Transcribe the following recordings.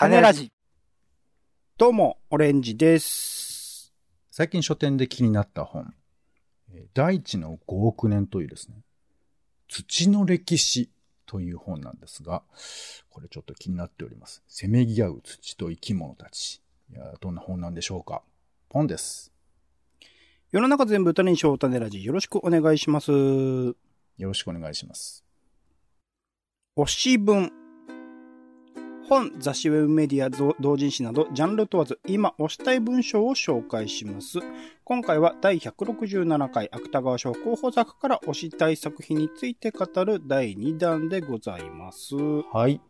種ラジ。どうも、オレンジです。最近書店で気になった本、えー大地の5億年というですね、土の歴史という本なんですが、これちょっと気になっております。せめぎ合う土と生き物たち。いやーどんな本なんでしょうか。本です。世の中全部種にしよう種ラジ。よろしくお願いします。よろしくお願いします。推し文。本、雑誌ウェブメディア、同人誌など、ジャンル問わず、今推したい文章を紹介します。今回は第167回芥川賞候補作から推したい作品について語る第2弾でございます。はい。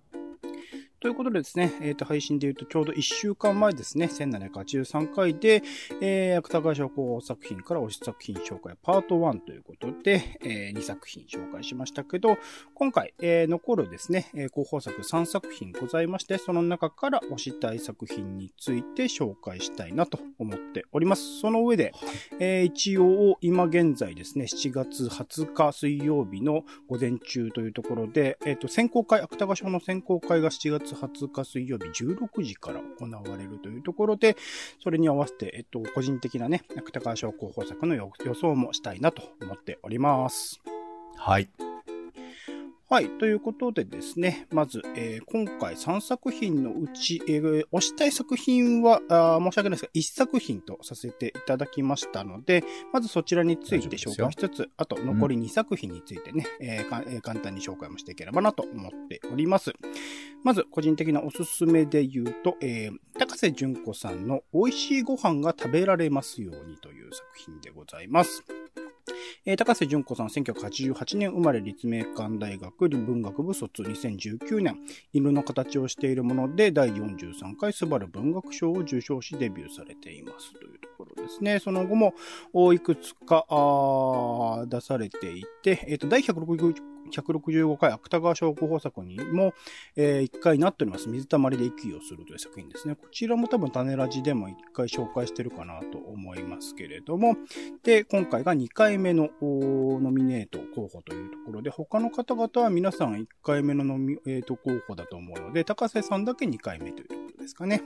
ということでですね、えっ、と、配信で言うとちょうど1週間前ですね、1783回で、えー、芥川賞候補作品から推し作品紹介パート1ということで、えー2作品紹介しましたけど、今回、えー残るですね、えー候補作3作品ございまして、その中から推したい作品について紹介したいなと思っております。その上で、えー一応、今現在ですね、7月20日水曜日の午前中というところで、えっ、と、選考会、芥川賞の選考会が7月20日水曜日16時から行われるというところで、それに合わせて、えっ、と、個人的なね、芥川賞候補作の予予想もしたいなと思っております。はい。はい。ということでですね、まず、えー今回3作品のうち、えー推したい作品はあー申し訳ないですが、1作品とさせていただきましたので、まずそちらについて紹介しつつ、あと残り2作品についてね、えーかえー簡単に紹介もしていければなと思っております。まず、個人的なおすすめで言うと、えー高瀬淳子さんの美味しいご飯が食べられますようにという作品でございます。えー高瀬淳子さん、1988年生まれ立命館大学文学部卒2019年、犬の形をしているもので第43回スバル文学賞を受賞しデビューされていますというところですね。その後もいくつか出されていて、えっ、と、第160 165回芥川賞候補作にも、え1回なっております。水たまりで息をするという作品ですね。こちらも多分種ラジでも1回紹介してるかなと思いますけれども、で、今回が2回目のノミネート候補というところで、他の方々は皆さん1回目のノミ、えーと候補だと思うので、高瀬さんだけ2回目というところですかね。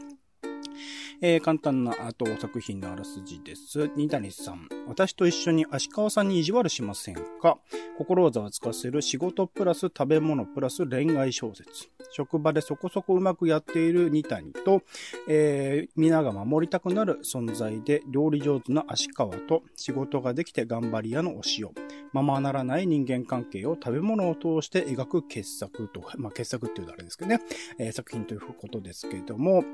えー簡単な作品のあらすじです。二谷さん。私と一緒に足川さんに意地悪しませんか？心をざわつかせる仕事プラス食べ物プラス恋愛小説。職場でそこそこうまくやっている二谷と、えー皆が守りたくなる存在で料理上手な足川と仕事ができて頑張り屋のお塩。ままならない人間関係を食べ物を通して描く傑作と、まあ傑作っていうとあれですけどね、えー作品ということですけれども、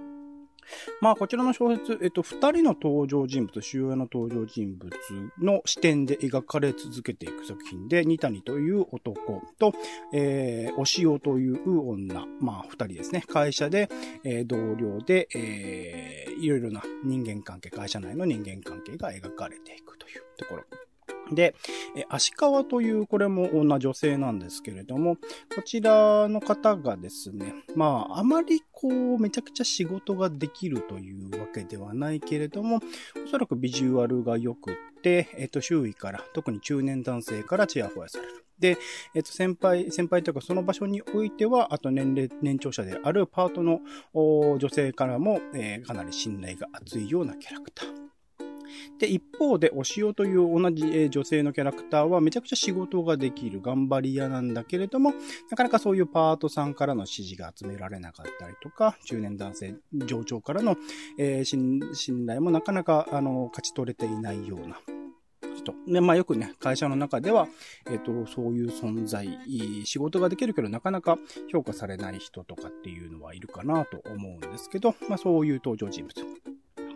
まあ、こちらの小説、えっと、二人の登場人物、主要の登場人物の視点で描かれ続けていく作品で、二谷という男と、えー、お塩という女、まあ、二人ですね。会社で、えー同僚で、えーいろいろな人間関係、会社内の人間関係が描かれていくというところ。で、え足川という、これも女女性なんですけれども、こちらの方がですね、まあ、あまりこう、めちゃくちゃ仕事ができるというわけではないけれども、おそらくビジュアルが良くって、えっと、周囲から、特に中年男性からチヤホヤされる。で、えっと、先輩、先輩というかその場所においては、あと年齢、年長者であるパートの女性からも、えーかなり信頼が厚いようなキャラクター。で、一方で、お塩という同じ女性のキャラクターはめちゃくちゃ仕事ができる頑張り屋なんだけれども、なかなかそういうパートさんからの指示が集められなかったりとか、中年男性上長からの、えー信頼もなかなか、あの、勝ち取れていないような人。で、まあよくね、会社の中では、えっ、と、そういう存在、仕事ができるけどなかなか評価されない人とかっていうのはいるかなと思うんですけど、まあそういう登場人物。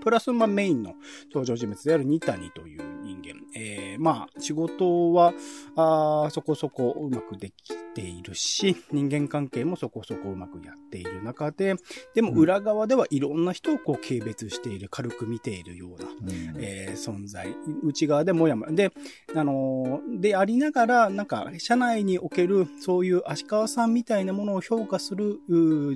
プラス、まあ、メインの登場人物である二谷という人間。えー、まあ、仕事は、あーそこそこうまくできているし、人間関係もそこそこうまくやっている中で、でもうん裏側ではいろんな人をこう軽蔑している、軽く見ているような、うんえー存在。内側でもやもや。で、あのーでありながら、なんか、社内における、そういう足川さんみたいなものを評価する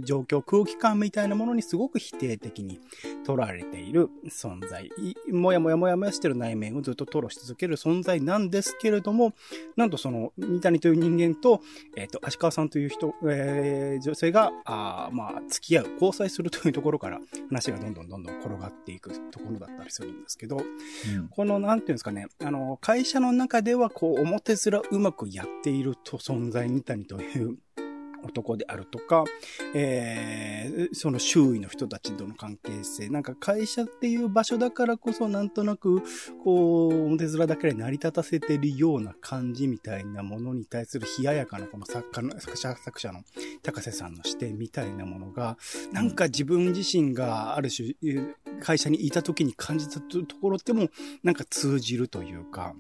状況、空気感みたいなものにすごく否定的に取られている存在。いもやもやもやもやしてる内面をずっと吐露し続ける存在なんですけれども、なんとその、三谷という人間と、えっ、ー、と、足川さんという人、えー、女性が、あまあ、付き合う、交際するというところから話がどんどんどんどん転がっていくところだったりするんですけど、うん、この、なんていうんですかね、あの、会社の中では、こう、表面うまくやっていると存在三谷という、男であるとか、えー、その周囲の人たちとの関係性、なんか会社っていう場所だからこそなんとなく、こう、表面だけで成り立たせてるような感じみたいなものに対する冷ややかなこの作家の、作者、作者の高瀬さんの視点みたいなものが、なんか自分自身がある種、会社にいた時に感じたところっても、なんか通じるというか、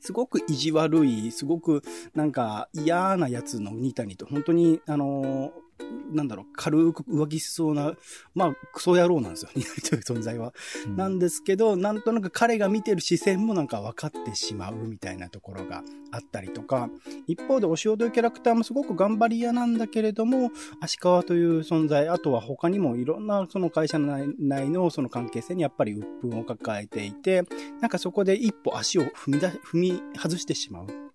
すごく意地悪い、すごくなんか嫌なやつのニタニと、本当に、あのーなんだろう、軽く浮気しそうな、まあ、クソ野郎なんですよ、ニナイという存在は。うん、なんですけど、なんとなく彼が見てる視線もなんか分かってしまうみたいなところがあったりとか、一方で、お塩というキャラクターもすごく頑張り屋なんだけれども、足川という存在、あとは他にもいろんなその会社内のその関係性にやっぱり鬱憤を抱えていて、なんかそこで一歩足を踏み出、踏み外してしまう。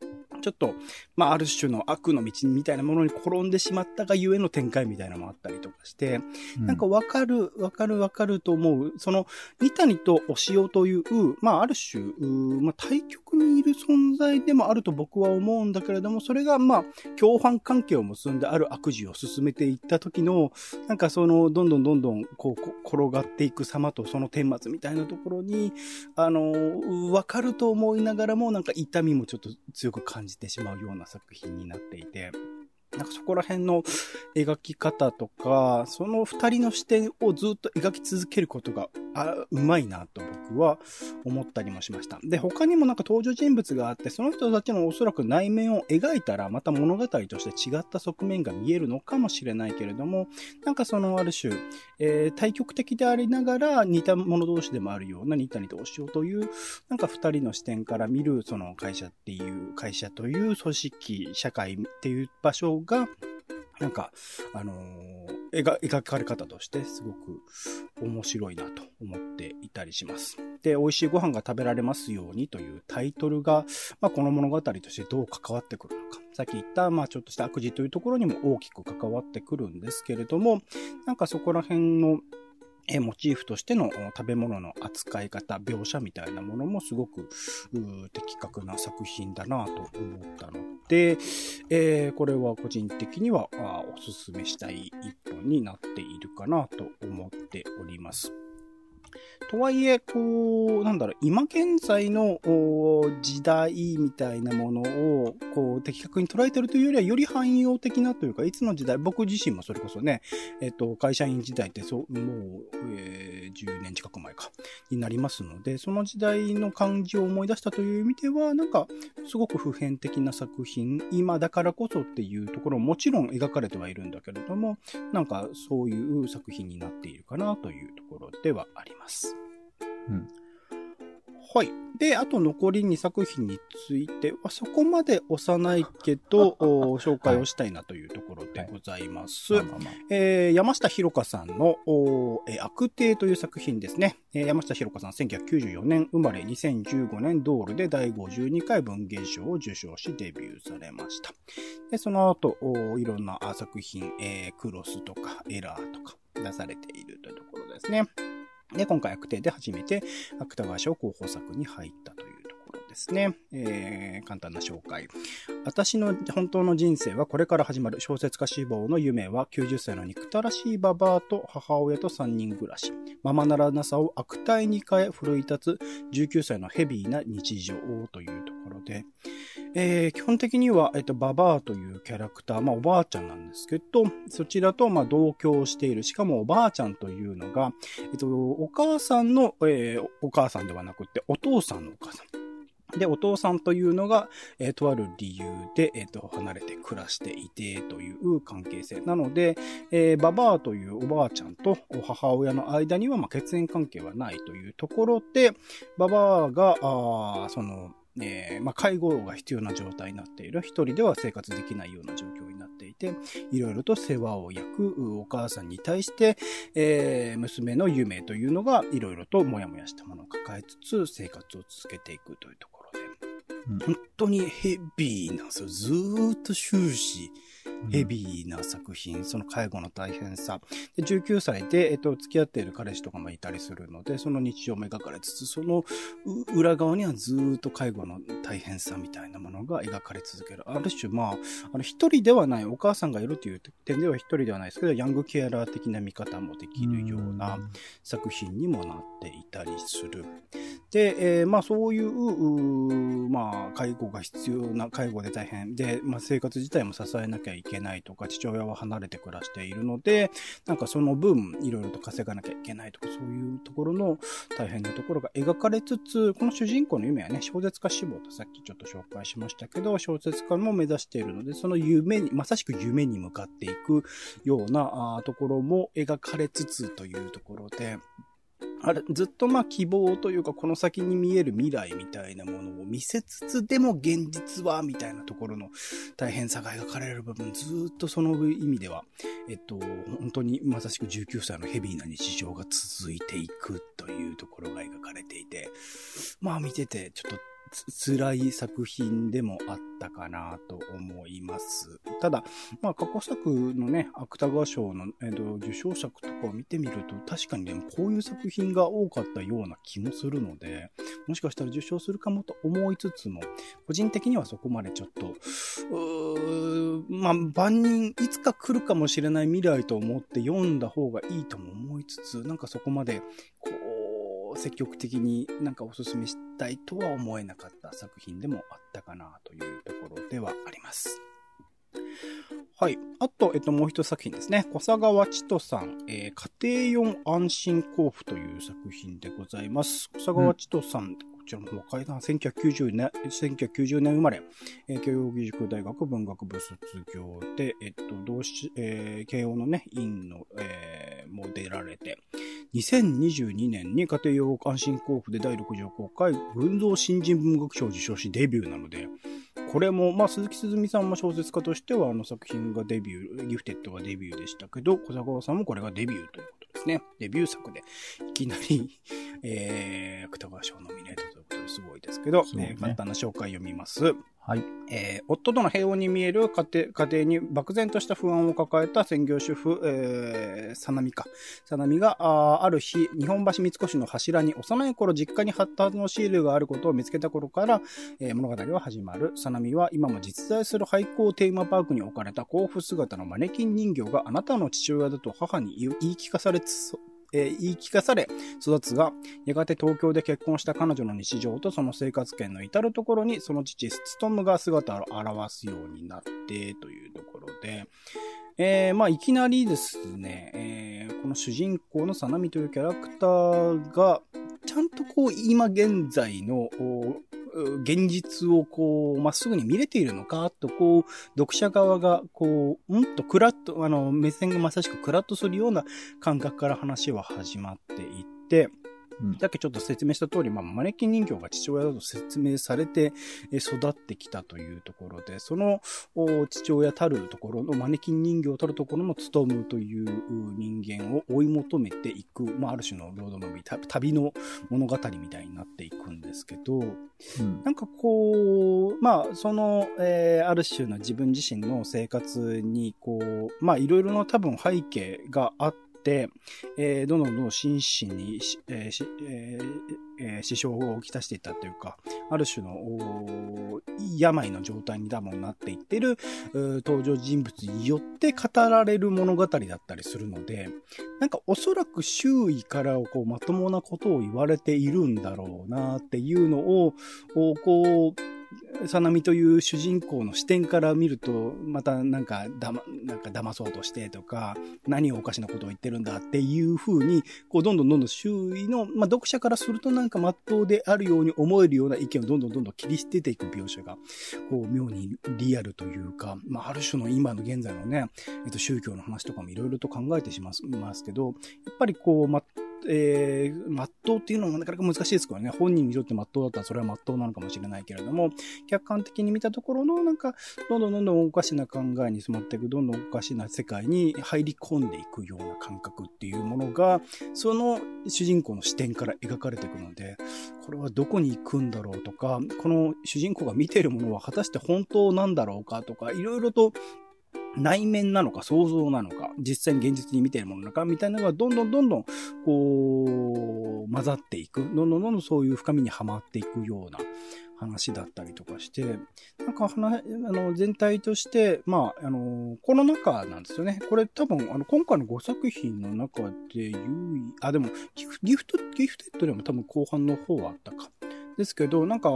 ちょっと、まあ、ある種の悪の道みたいなものに転んでしまったがゆえの展開みたいなのもあったりとかして、うん、なんかわかる、わかるわかると思う。その、ニタニとお塩という、まあ、ある種、まあ、対局にいる存在でもあると僕は思うんだけれども、それが、まあ、共犯関係を結んである悪事を進めていった時の、なんかその、どんどんどんどん、こう、転がっていく様とその顛末みたいなところに、あの、わかると思いながらも、なんか痛みもちょっと強く感じじてしまうような作品になっていて、なんかそこら辺の描き方とか、その二人の視点をずっと描き続けることが、あ、うまいなと僕は思ったりもしました。で、他にもなんか登場人物があって、その人たちのおそらく内面を描いたら、また物語として違った側面が見えるのかもしれないけれども、なんかそのある種、えー、対極的でありながら似た者同士でもあるような似たりどうしようという、なんか二人の視点から見るその会社っていう、会社という組織、社会っていう場所が、なんか、あのー、描、描かれ方としてすごく面白いなと思っていたりします。で、美味しいご飯が食べられますようにというタイトルが、まあ、この物語としてどう関わってくるのか。さっき言った、まあ、ちょっとした悪事というところにも大きく関わってくるんですけれども、なんかそこら辺のえモチーフとしての食べ物の扱い方、描写みたいなものもすごく的確な作品だなと思ったので、えー、これは個人的にはおすすめしたい一本になっているかなと思っております。とはいえ、こう、なんだろう、今現在の時代みたいなものを、こう、的確に捉えてるというよりは、より汎用的なというか、いつの時代、僕自身もそれこそね、えっ、と、会社員時代って、そう、もう、えー、10年近く前か、になりますので、その時代の感じを思い出したという意味では、なんか、すごく普遍的な作品、今だからこそっていうところももちろん描かれてはいるんだけれども、なんか、そういう作品になっているかなというところではあります。うん。はい。で、あと残り2作品については、そこまで幼いけど、紹介をしたいなというところでございます。え山下ひろかさんの、えー、悪帝という作品ですね。えー、山下ひろかさん、1994年生まれ、2015年ドールで第52回文芸賞を受賞しデビューされました。で、その後、いろんな作品、えー、クロスとかエラーとか出されているというところですね。で、今回悪定で初めて芥川賞候補作に入ったというところですね。えー、簡単な紹介。私の本当の人生はこれから始まる小説家志望の夢は90歳の憎たらしいババアと母親と3人暮らし。ままならなさを悪態に変え奮い立つ19歳のヘビーな日常というところで、えー、基本的には、えっと、ババアというキャラクター、まあ、おばあちゃんなんですけど、そちらと、まあ、同居している。しかも、おばあちゃんというのが、えっと、お母さんの、えー、お母さんではなくて、お父さんのお母さん。で、お父さんというのが、えー、とある理由で、えっ、ー、と、離れて暮らしていて、という関係性。なので、えー、ババアというおばあちゃんと母親の間には、まあ、血縁関係はないというところで、ババアが、あその、えー、まあ、介護が必要な状態になっている。一人では生活できないような状況になっていいて、いろいろと世話を焼くお母さんに対して、えー、娘の夢というのがいろいろともやもやしたものを抱えつつ生活を続けていくというところで、うん、本当にヘビーなんですよ。ずーっと終始、ヘビーな作品、その介護の大変さ。で19歳で、えっと、付き合っている彼氏とかもいたりするので、その日常も描かれつつ、その裏側にはずっと介護の大変さみたいなものが描かれ続ける。ある種、まあ、あの、一人ではない、お母さんがいるという点では一人ではないですけど、ヤングケアラー的な見方もできるような作品にもなっていたりする。で、えー、まあ、そういう、うまあ、介護が必要な、介護で大変で、まあ、生活自体も支えなきゃいけけないとか、父親は離れて暮らしているので、なんかその分、いろいろと稼がなきゃいけないとか、そういうところの大変なところが描かれつつ、この主人公の夢はね、小説家志望とさっきちょっと紹介しましたけど、小説家も目指しているので、その夢に、まさしく夢に向かっていくようなところも描かれつつというところで、あれ、ずっとまあ希望というか、この先に見える未来みたいなものを見せつつ、でも現実は、みたいなところの大変さが描かれる部分、ずっとその意味では、えっと、本当にまさしく19歳のヘビーな日常が続いていくというところが描かれていて、まあ見てて、ちょっと辛い作品でもあったかなと思います。ただ、まあ過去作のね、芥川賞の、えー、と受賞作とかを見てみると、確かにでもこういう作品が多かったような気もするので、もしかしたら受賞するかもと思いつつも、個人的にはそこまでちょっと、まあ万人いつか来るかもしれない未来と思って読んだ方がいいとも思いつつ、なんかそこまで、こう、積極的になんかおすすめしたいとは思えなかった作品でもあったかなというところではあります。はい。あと、えっと、もう一作品ですね。小佐川千とさん、えー、家庭用安心交付という作品でございます。小佐川千とさん、うんこちらの方は階段1990年、1990年生まれ、えー、慶応義塾大学文学部卒業で、えっと、同志、えー、慶応のね、院の、えー、も出られて、2022年に家庭用安心交付で第60公開、群像新人文学賞を受賞しデビューなので、これも、まあ、鈴木すずみさんも小説家としては、あの作品がデビュー、ギフテッドがデビューでしたけど、小坂さんもこれがデビューということですね。デビュー作で、いきなり、えー、芥川賞ノミネートということですごいですけど、ね、えー、簡単な紹介読みます。はい。えー、夫との平穏に見える家庭、家庭に漠然とした不安を抱えた専業主婦、えー、さなみか。さなみが、あある日、日本橋三越の柱に幼い頃実家に貼ったのシールがあることを見つけた頃から、えー、物語は始まる。さなみは今も実在する廃校テーマパークに置かれた甲府姿のマネキン人形があなたの父親だと母に言い聞かされつえー、言い聞かされ育つが、やがて東京で結婚した彼女の日常とその生活圏の至るところにその父ストムが姿を現すようになってというところで、えー、まあ、いきなりですね、えー、この主人公のサナミというキャラクターが、ちゃんとこう、今現在の、現実をこう、まっすぐに見れているのかと、こう、読者側が、こう、うんとクラッと、あの、目線がまさしくクラッとするような感覚から話は始まっていって、さっきちょっと説明した通り、まあ、マネキン人形が父親だと説明されて育ってきたというところで、その父親たるところのマネキン人形たるところの務むという人間を追い求めていく、まあ、ある種のロードムービー、旅の物語みたいになっていくんですけど、うん、なんかこう、まあ、その、えー、ある種の自分自身の生活に、こう、まあ、いろいろな多分背景があって、、えー、どんどんどん心身に、えーえーえー、支障をきたしていったというか、ある種の病の状態に多分なっていってる登場人物によって語られる物語だったりするので、なんかおそらく周囲からこうまともなことを言われているんだろうなっていうのを、こう、さなみという主人公の視点から見ると、またなんかだま、なんか騙そうとしてとか、何をおかしなことを言ってるんだっていう風に、こうどんどんどんどん周囲の、まあ、読者からするとなんか真っ当であるように思えるような意見をどんどんどんどん切り捨てていく描写が、こう妙にリアルというか、まあ、ある種の今の現在のね、えっと、宗教の話とかもいろいろと考えてします、ますけど、やっぱりこう、まっ、えー、まっとうっていうのもなかなか難しいですけどね。本人にとってまっとうだったらそれはまっとうなのかもしれないけれども、客観的に見たところの、なんか、どんどんどんどんおかしな考えに染まっていく、どんどんおかしな世界に入り込んでいくような感覚っていうものが、その主人公の視点から描かれていくので、これはどこに行くんだろうとか、この主人公が見ているものは果たして本当なんだろうかとか、いろいろと内面なのか想像なのか、実際に現実に見ているものなのか、みたいなのがどんどんどんどん、こう、混ざっていく。どんどんどんどんそういう深みにはまっていくような話だったりとかして、なんか話、あの、全体として、まあ、あの、コロナ禍なんですよね。これ多分、あの、今回の5作品の中で優位、あ、でも、ギフギフト、ギフテッドでも多分後半の方はあったか。ですけど、なんか、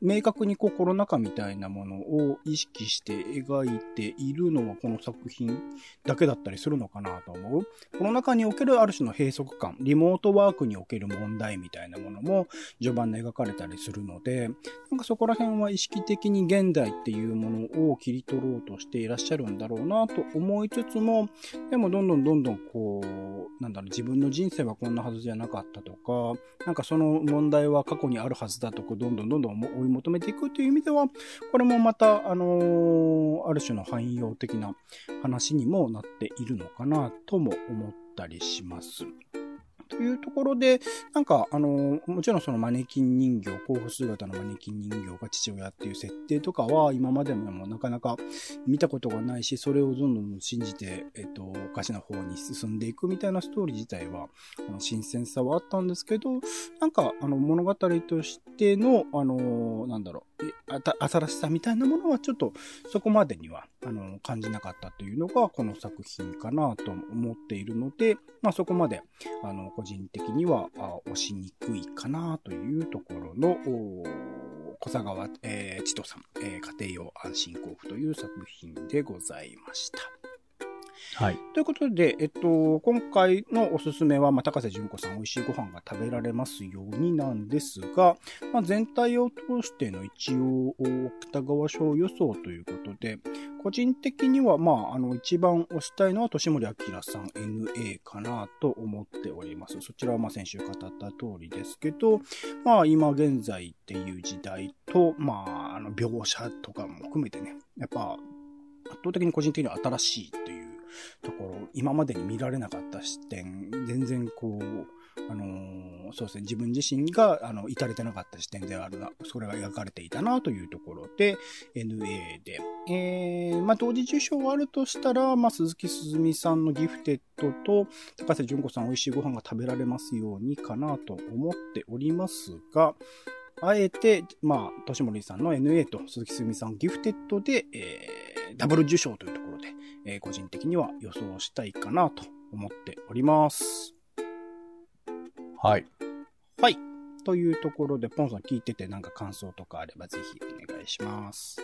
明確にこうコロナ禍みたいなものを意識して描いているのはこの作品だけだったりするのかなと思う。コロナ禍におけるある種の閉塞感、リモートワークにおける問題みたいなものも序盤で描かれたりするので、なんかそこら辺は意識的に現代っていうものを切り取ろうとしていらっしゃるんだろうなと思いつつも、でもどんどんどんどんこう、なんだろう、自分の人生はこんなはずじゃなかったとか、なんかその問題は過去にあるはずだとこうどんどんどんどん追い求めていくという意味では、これもまた、あの、ある種の汎用的な話にもなっているのかなとも思ったりします。というところで、なんか、あの、もちろんそのマネキン人形、候補姿のマネキン人形が父親っていう設定とかは、今までもなかなか見たことがないし、それをどんどん信じて、えっと、おかしな方に進んでいくみたいなストーリー自体は、あの新鮮さはあったんですけど、なんか、あの、物語としての、あの、なんだろう、新しさみたいなものはちょっとそこまでにはあの感じなかったというのがこの作品かなと思っているので、まあ、そこまであの個人的には押しにくいかなというところの小佐川、えー、千とさん、えー、家庭用安心交付という作品でございました。はい。ということで、えっと、今回のおすすめは、まあ、高瀬淳子さん美味しいご飯が食べられますようになんですが、まあ、全体を通しての一応、北川賞予想ということで、個人的には、まあ、あの、一番推したいのは、年森明さん NA かなと思っております。そちらは、まあ、先週語った通りですけど、まあ、今現在っていう時代と、まあ、あの、描写とかも含めてね、やっぱ、圧倒的に個人的には新しいというところ、今までに見られなかった視点、全然こう、あのー、そうですね、自分自身が、あの、至れてなかった視点であるな、それが描かれていたなというところで、NA で、えー、まあ、同時受賞はあるとしたら、まあ、鈴木すずみさんのギフテッドと、高瀬淳子さん美味しいご飯が食べられますようにかなと思っておりますが、あえて、まあ、年森さんの NA と鈴木すずみさんギフテッドで、えー、ダブル受賞というと、えー、個人的には予想したいかなと思っております。はい。はい。というところで、ポンさん聞いててなんか感想とかあればぜひお願いします。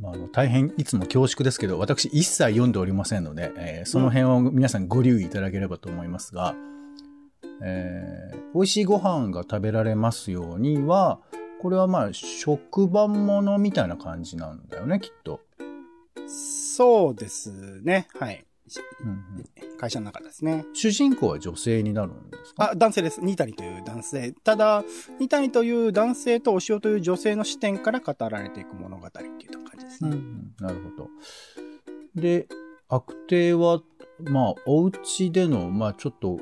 まあ、あの大変いつも恐縮ですけど、私一切読んでおりませんので、えー、その辺を皆さんご留意いただければと思いますが、うん、えー、美味しいご飯が食べられますようには、これはまあ、食版ものみたいな感じなんだよね、きっと。そうですね。はい。うんうん、会社の中ですね。主人公は女性になるんですか？あ、男性です。ニタニという男性。ただ、ニタニという男性とお塩という女性の視点から語られていく物語っていう感じですね。うん、なるほど。で、悪帝は、まあ、お家での、まあ、ちょっと、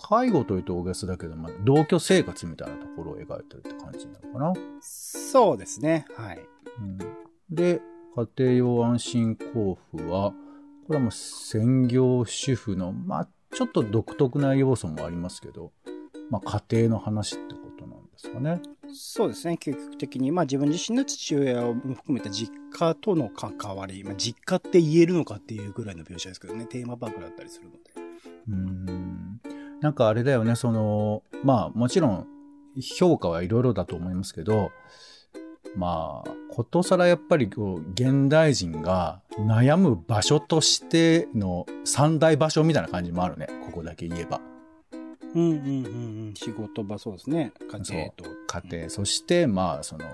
介護というと大げさだけど、まあ、同居生活みたいなところを描いてるって感じなのかな？そうですね。はい。うん、で、家庭用安心交付は、これはもう専業主婦の、まあ、ちょっと独特な要素もありますけど、まあ、家庭の話ってことなんですかね。そうですね。究極的に、まあ自分自身の父親を含めた実家との関わり、まあ実家って言えるのかっていうぐらいの描写ですけどね、テーマパークだったりするので。うん。なんかあれだよね、その、まあもちろん評価はいろいろだと思いますけど、まあ、ことさらやっぱりこう、現代人が悩む場所としての三大場所みたいな感じもあるね。ここだけ言えば。うんうんうんうん。仕事場そうですね。家庭と。家庭、そしてまあ、その、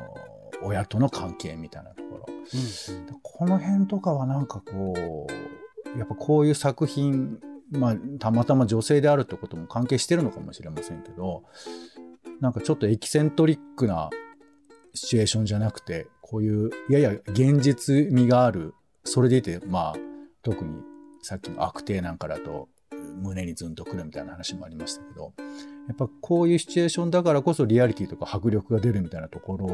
親との関係みたいなところ。うんうん、この辺とかはなんかこう、やっぱこういう作品まあ、たまたま女性であるってことも関係してるのかもしれませんけど、なんかちょっとエキセントリックなシチュエーションじゃなくて、こういうやや現実味がある、それでいて、まあ、特にさっきの悪帝なんかだと、胸にズンとくるみたいな話もありましたけど、やっぱこういうシチュエーションだからこそリアリティとか迫力が出るみたいなところ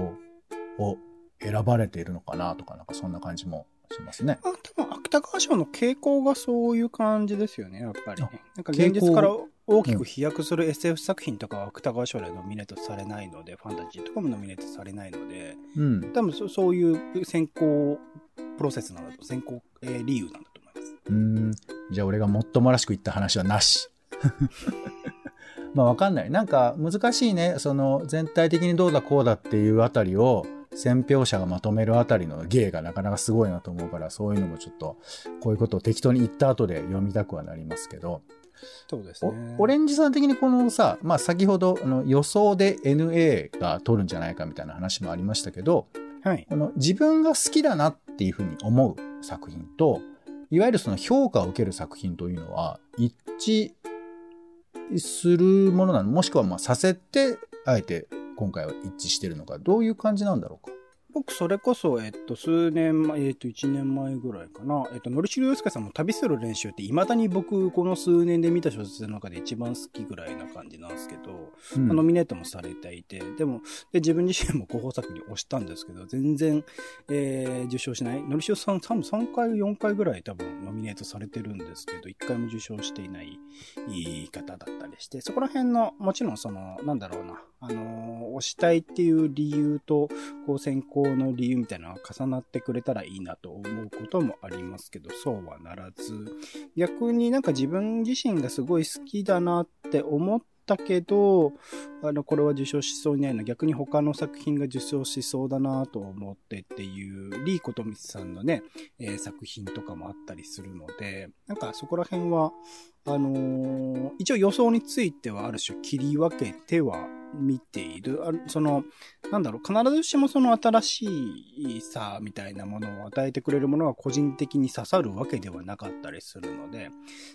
を選ばれているのかなとか、なんかそんな感じもしますね。あ多分、芥川賞の傾向がそういう感じですよね、やっぱり、ね。なんか現実から大きく飛躍する SF 作品とかは芥川賞でノミネートされないので、ファンタジーとかもノミネートされないので、うん。多分そそういう選考プロセスなんだと、選考、えー理由なんだと思います。うん。じゃあ俺がもっともらしく言った話はなし。まあわかんない。なんか難しいね。その全体的にどうだこうだっていうあたりを選評者がまとめるあたりの芸がなかなかすごいなと思うから、そういうのもちょっとこういうことを適当に言った後で読みたくはなりますけど、そうですおね。オレンジさん的にこのさ、まあ先ほどあの予想で NA が取るんじゃないかみたいな話もありましたけど、はい。この自分が好きだなっていうふうに思う作品と、いわゆるその評価を受ける作品というのは一致するものなのもしくはまあさせて、あえて今回は一致してるのか、どういう感じなんだろうか。僕、それこそ、えっと、数年前、えっと、1年前ぐらいかな。えっと、のりしろよすけさんの旅する練習って、未だに僕、この数年で見た小説の中で一番好きぐらいな感じなんですけど、うんまあノミネートもされていて、でも、で、自分自身も候補作に押したんですけど、全然、えー、受賞しない。のりしろさん、多分3回、4回ぐらい多分ノミネートされてるんですけど、1回も受賞していないいい方だったりして、そこら辺の、もちろんその、なんだろうな、あのー押したいっていう理由と、こう選考の理由みたいなのが重なってくれたらいいなと思うこともありますけど、そうはならず、逆になんか自分自身がすごい好きだなって思ったけど、あの、これは受賞しそうにないの、逆に他の作品が受賞しそうだなと思ってっていう、リー・コトミツさんのね、えー作品とかもあったりするので、なんかそこら辺は、あのー一応予想についてはある種切り分けては見ている。あその、なんだろう、必ずしもその新しいさ、みたいなものを与えてくれるものは個人的に刺さるわけではなかったりするので、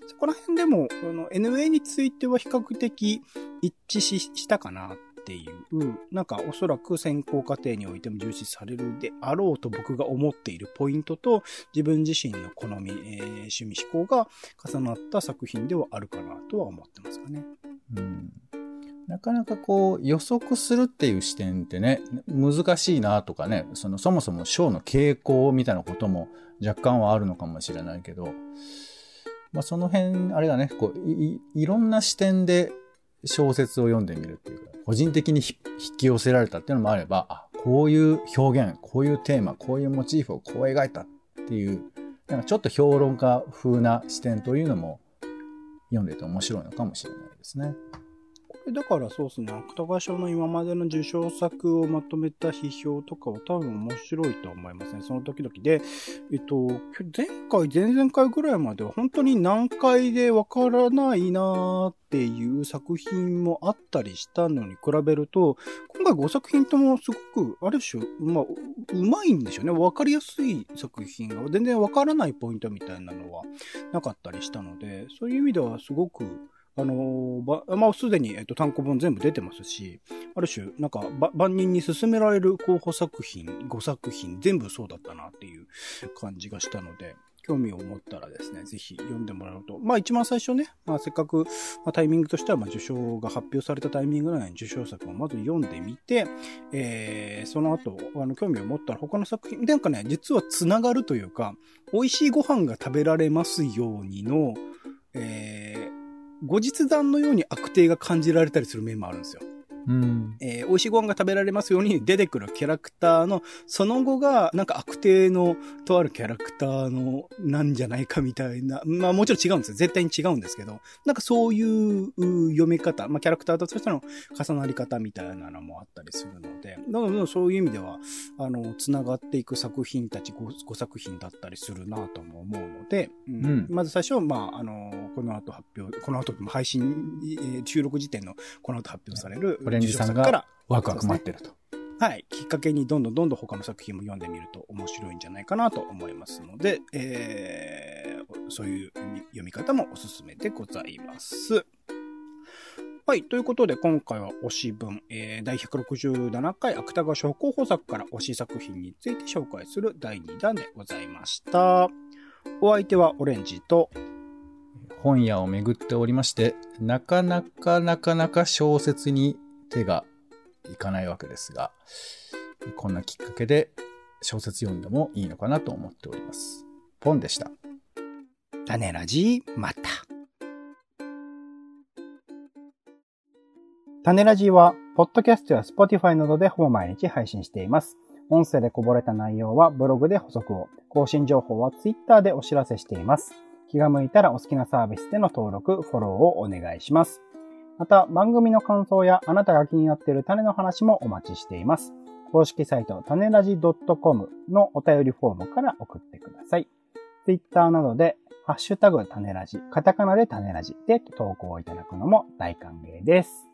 そこら辺でも、NA については比較的一致ししたかなていう、なんかおそらく選考過程においても重視されるであろうと僕が思っているポイントと、自分自身の好み、えー趣味思考が重なった作品ではあるかなとは思ってますかね。うん。なかなかこう予測するっていう視点ってね、難しいなとかね、そのそもそも章の傾向みたいなことも若干はあるのかもしれないけど、まあその辺、あれだね、こういいいろんな視点で小説を読んでみるっていうか、個人的に引き寄せられたっていうのもあれば、あ、こういう表現、こういうテーマ、こういうモチーフをこう描いたっていう、なんかちょっと評論家風な視点というのも読んでて面白いのかもしれないですね。だからそうですね、芥川賞の今までの受賞作をまとめた批評とかは多分面白いと思いますね。その時々で、えっと、前回、前々回ぐらいまでは本当に難解でわからないなーっていう作品もあったりしたのに比べると、今回5作品ともすごく、ある種、まあ、ううまいんでしょうね。わかりやすい作品が、全然わからないポイントみたいなのはなかったりしたので、そういう意味ではすごく、あのば、まあ、すでに、えっと、単行本全部出てますし、ある種、なんか、ば万人に勧められる候補作品、5作品、全部そうだったなっていう感じがしたので、興味を持ったらですね、ぜひ読んでもらうと。まあ一番最初ね、まあせっかく、まあ、タイミングとしては、まあ受賞が発表されたタイミングぐらいに受賞作をまず読んでみて、えー、その後、あの、興味を持ったら他の作品、なんかね、実は繋がるというか、美味しいご飯が食べられますようにの、えー、後日談のように悪定が感じられたりする面もあるんですよ。うん。えー美味しいご飯が食べられますように出てくるキャラクターの、その後が、なんか悪定の、とあるキャラクターの、なんじゃないかみたいな。まあもちろん違うんですよ。絶対に違うんですけど、なんかそういうう読み方、まあキャラクターとしての重なり方みたいなのもあったりするので、どんどんそういう意味では、あの、繋がっていく作品たち 5, 作品だったりするなとも思うので、うんうんまず最初、まああの、この後発表、この後配信、えー収録時点のこの後発表される、オレンジさんがワクワク待ってると。はい。きっかけにどんどんどんどん他の作品も読んでみると面白いんじゃないかなと思いますので、えー、そういう読み方もおすすめでございます。はい。ということで、今回は推し文、えー、第167回芥川賞候補作から推し作品について紹介する第2弾でございました。お相手はオレンジと、本屋を巡っておりまして、なかなかなかなか小説に手がいかないわけですが、こんなきっかけで小説読んでもいいのかなと思っております。ポンでした。種ラジまた。種ラジは、ポッドキャストや Spotify などでほぼ毎日配信しています。音声でこぼれた内容はブログで補足を、更新情報は Twitter でお知らせしています。気が向いたらお好きなサービスでの登録、フォローをお願いします。また、番組の感想やあなたが気になっている種の話もお待ちしています。公式サイト、種ラジ .com のお便りフォームから送ってください。Twitter などで、ハッシュタグ種ラジ、カタカナで種ラジで投稿いただくのも大歓迎です。